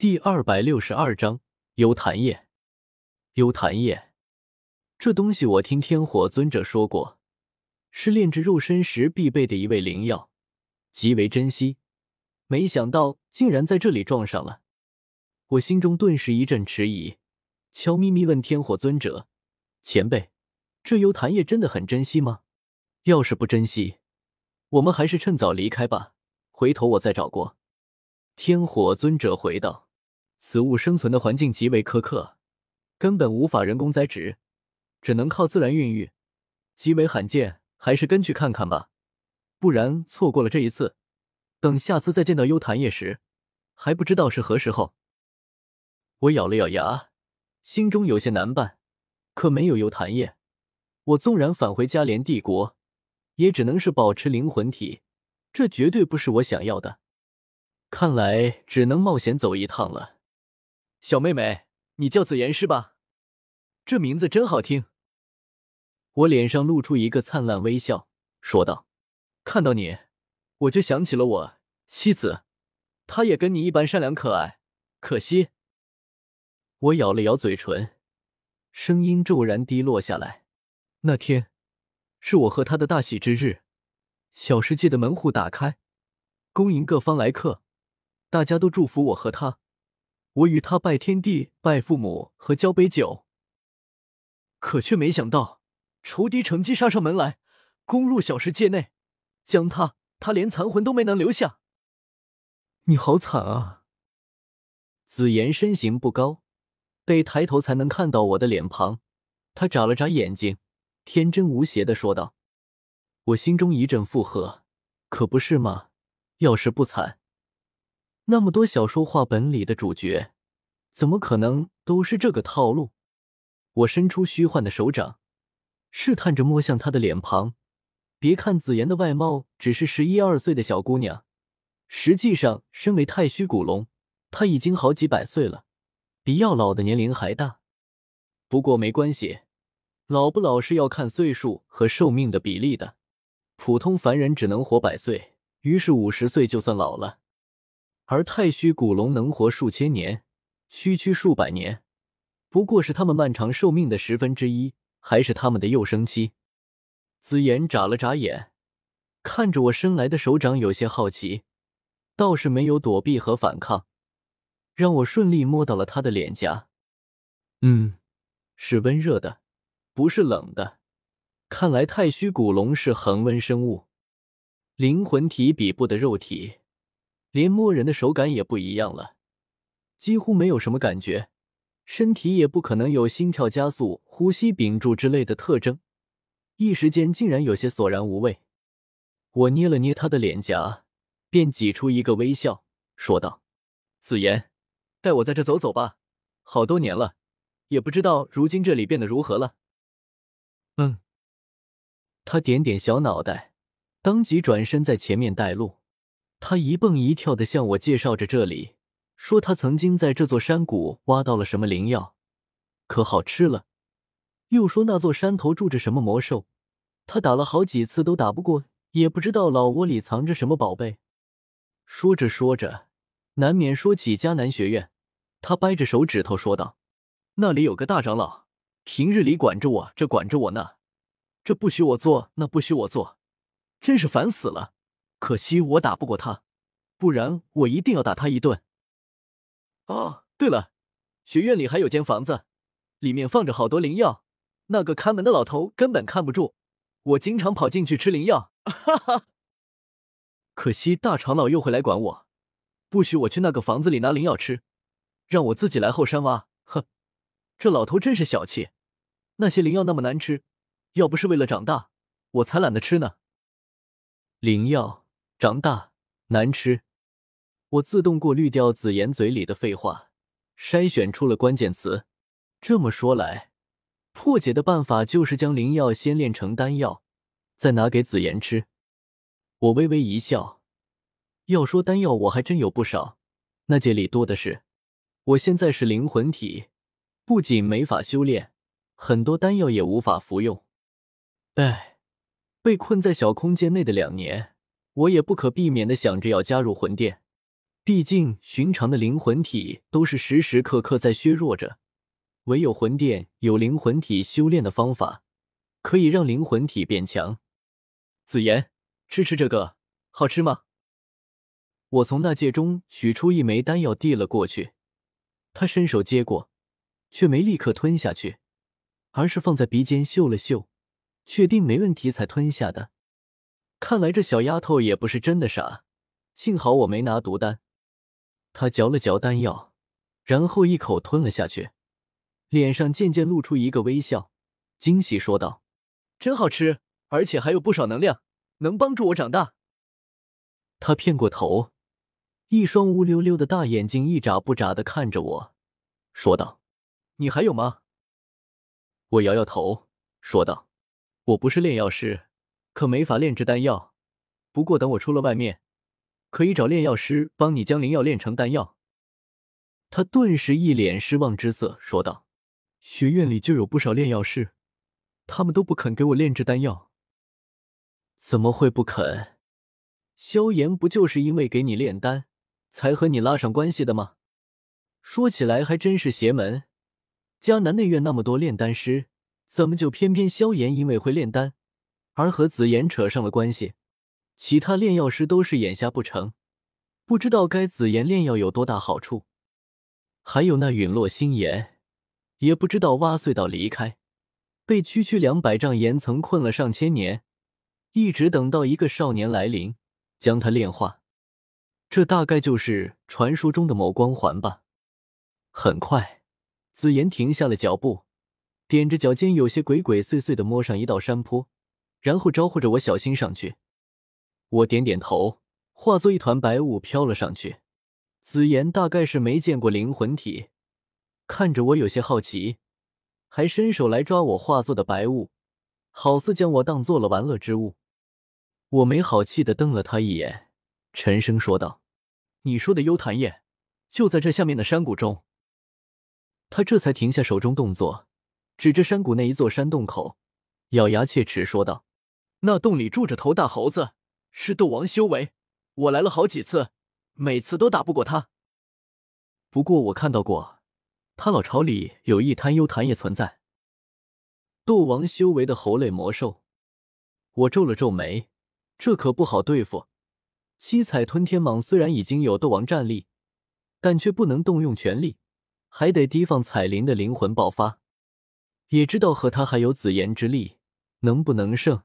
第二百六十二章幽檀叶。幽檀叶，这东西我听天火尊者说过，是炼制肉身时必备的一味灵药，极为珍惜。没想到竟然在这里撞上了，我心中顿时一阵迟疑，悄咪咪问天火尊者：“前辈，这幽檀叶真的很珍惜吗？要是不珍惜，我们还是趁早离开吧，回头我再找过。”天火尊者回道。此物生存的环境极为苛刻，根本无法人工栽植，只能靠自然孕育，极为罕见。还是跟去看看吧，不然错过了这一次，等下次再见到幽檀叶时，还不知道是何时候。我咬了咬牙，心中有些难办。可没有幽檀叶，我纵然返回加连帝国，也只能是保持灵魂体，这绝对不是我想要的。看来只能冒险走一趟了。小妹妹，你叫紫妍是吧？这名字真好听。我脸上露出一个灿烂微笑，说道：“看到你，我就想起了我妻子，她也跟你一般善良可爱。可惜。”我咬了咬嘴唇，声音骤然低落下来。那天是我和她的大喜之日，小世界的门户打开，恭迎各方来客，大家都祝福我和她。我与他拜天地、拜父母和交杯酒，可却没想到仇敌乘机杀上门来，攻入小世界内，将他他连残魂都没能留下。你好惨啊！紫妍身形不高，得抬头才能看到我的脸庞。他眨了眨眼睛，天真无邪的说道：“我心中一阵附和，可不是吗？要是不惨。”那么多小说画本里的主角，怎么可能都是这个套路？我伸出虚幻的手掌，试探着摸向她的脸庞。别看紫妍的外貌只是十一二岁的小姑娘，实际上身为太虚古龙，她已经好几百岁了，比药老的年龄还大。不过没关系，老不老是要看岁数和寿命的比例的。普通凡人只能活百岁，于是五十岁就算老了。而太虚古龙能活数千年，区区数百年，不过是他们漫长寿命的十分之一，还是他们的幼生期。紫妍眨了眨眼，看着我伸来的手掌，有些好奇，倒是没有躲避和反抗，让我顺利摸到了他的脸颊。嗯，是温热的，不是冷的。看来太虚古龙是恒温生物，灵魂体比不得肉体。连摸人的手感也不一样了，几乎没有什么感觉，身体也不可能有心跳加速、呼吸屏住之类的特征，一时间竟然有些索然无味。我捏了捏他的脸颊，便挤出一个微笑，说道：“子妍，带我在这走走吧，好多年了，也不知道如今这里变得如何了。”嗯，他点点小脑袋，当即转身在前面带路。他一蹦一跳的向我介绍着这里，说他曾经在这座山谷挖到了什么灵药，可好吃了。又说那座山头住着什么魔兽，他打了好几次都打不过，也不知道老窝里藏着什么宝贝。说着说着，难免说起迦南学院。他掰着手指头说道：“那里有个大长老，平日里管着我这管着我那，这不许我做那不许我做，真是烦死了。”可惜我打不过他，不然我一定要打他一顿。哦，对了，学院里还有间房子，里面放着好多灵药，那个看门的老头根本看不住，我经常跑进去吃灵药。哈哈。可惜大长老又会来管我，不许我去那个房子里拿灵药吃，让我自己来后山挖。哼，这老头真是小气，那些灵药那么难吃，要不是为了长大，我才懒得吃呢。灵药。长大难吃，我自动过滤掉紫妍嘴里的废话，筛选出了关键词。这么说来，破解的办法就是将灵药先炼成丹药，再拿给紫妍吃。我微微一笑，要说丹药，我还真有不少，那界里多的是。我现在是灵魂体，不仅没法修炼，很多丹药也无法服用。哎，被困在小空间内的两年。我也不可避免的想着要加入魂殿，毕竟寻常的灵魂体都是时时刻刻在削弱着，唯有魂殿有灵魂体修炼的方法，可以让灵魂体变强。紫妍，吃吃这个，好吃吗？我从那戒中取出一枚丹药，递了过去。他伸手接过，却没立刻吞下去，而是放在鼻尖嗅了嗅，确定没问题才吞下的。看来这小丫头也不是真的傻，幸好我没拿毒丹。他嚼了嚼丹药，然后一口吞了下去，脸上渐渐露出一个微笑，惊喜说道：“真好吃，而且还有不少能量，能帮助我长大。”他偏过头。一双乌溜溜的大眼睛一眨不眨的看着我，说道：“你还有吗？”我摇摇头，说道：“我不是炼药师，可没法炼制丹药。不过等我出了外面，可以找炼药师帮你将灵药炼成丹药。”他顿时一脸失望之色，说道：“学院里就有不少炼药师，他们都不肯给我炼制丹药。怎么会不肯？萧炎不就是因为给你炼丹？”才和你拉上关系的吗？说起来还真是邪门。江南内院那么多炼丹师，怎么就偏偏萧炎因为会炼丹而和紫妍扯上了关系？其他炼药师都是眼瞎不成？不知道该紫妍炼药有多大好处？还有那陨落心炎，也不知道挖隧道离开，被区区两百丈岩层困了上千年，一直等到一个少年来临，将他炼化。这大概就是传说中的某光环吧。很快，紫妍停下了脚步，踮着脚尖，有些鬼鬼祟祟的摸上一道山坡，然后招呼着我小心上去。我点点头，化作一团白雾飘了上去。紫妍大概是没见过灵魂体，看着我有些好奇，还伸手来抓我化作的白雾，好似将我当做了玩乐之物。我没好气的瞪了他一眼。沉声说道：“你说的幽潭叶就在这下面的山谷中。”他这才停下手中动作，指着山谷那一座山洞口，咬牙切齿说道：“那洞里住着头大猴子，是斗王修为。我来了好几次，每次都打不过他。不过我看到过，他老巢里有一滩幽潭也存在。斗王修为的猴类魔兽。”我皱了皱眉，这可不好对付。七彩吞天蟒虽然已经有斗王战力，但却不能动用全力，还得提防彩铃的灵魂爆发。也知道和他还有紫炎之力，能不能胜，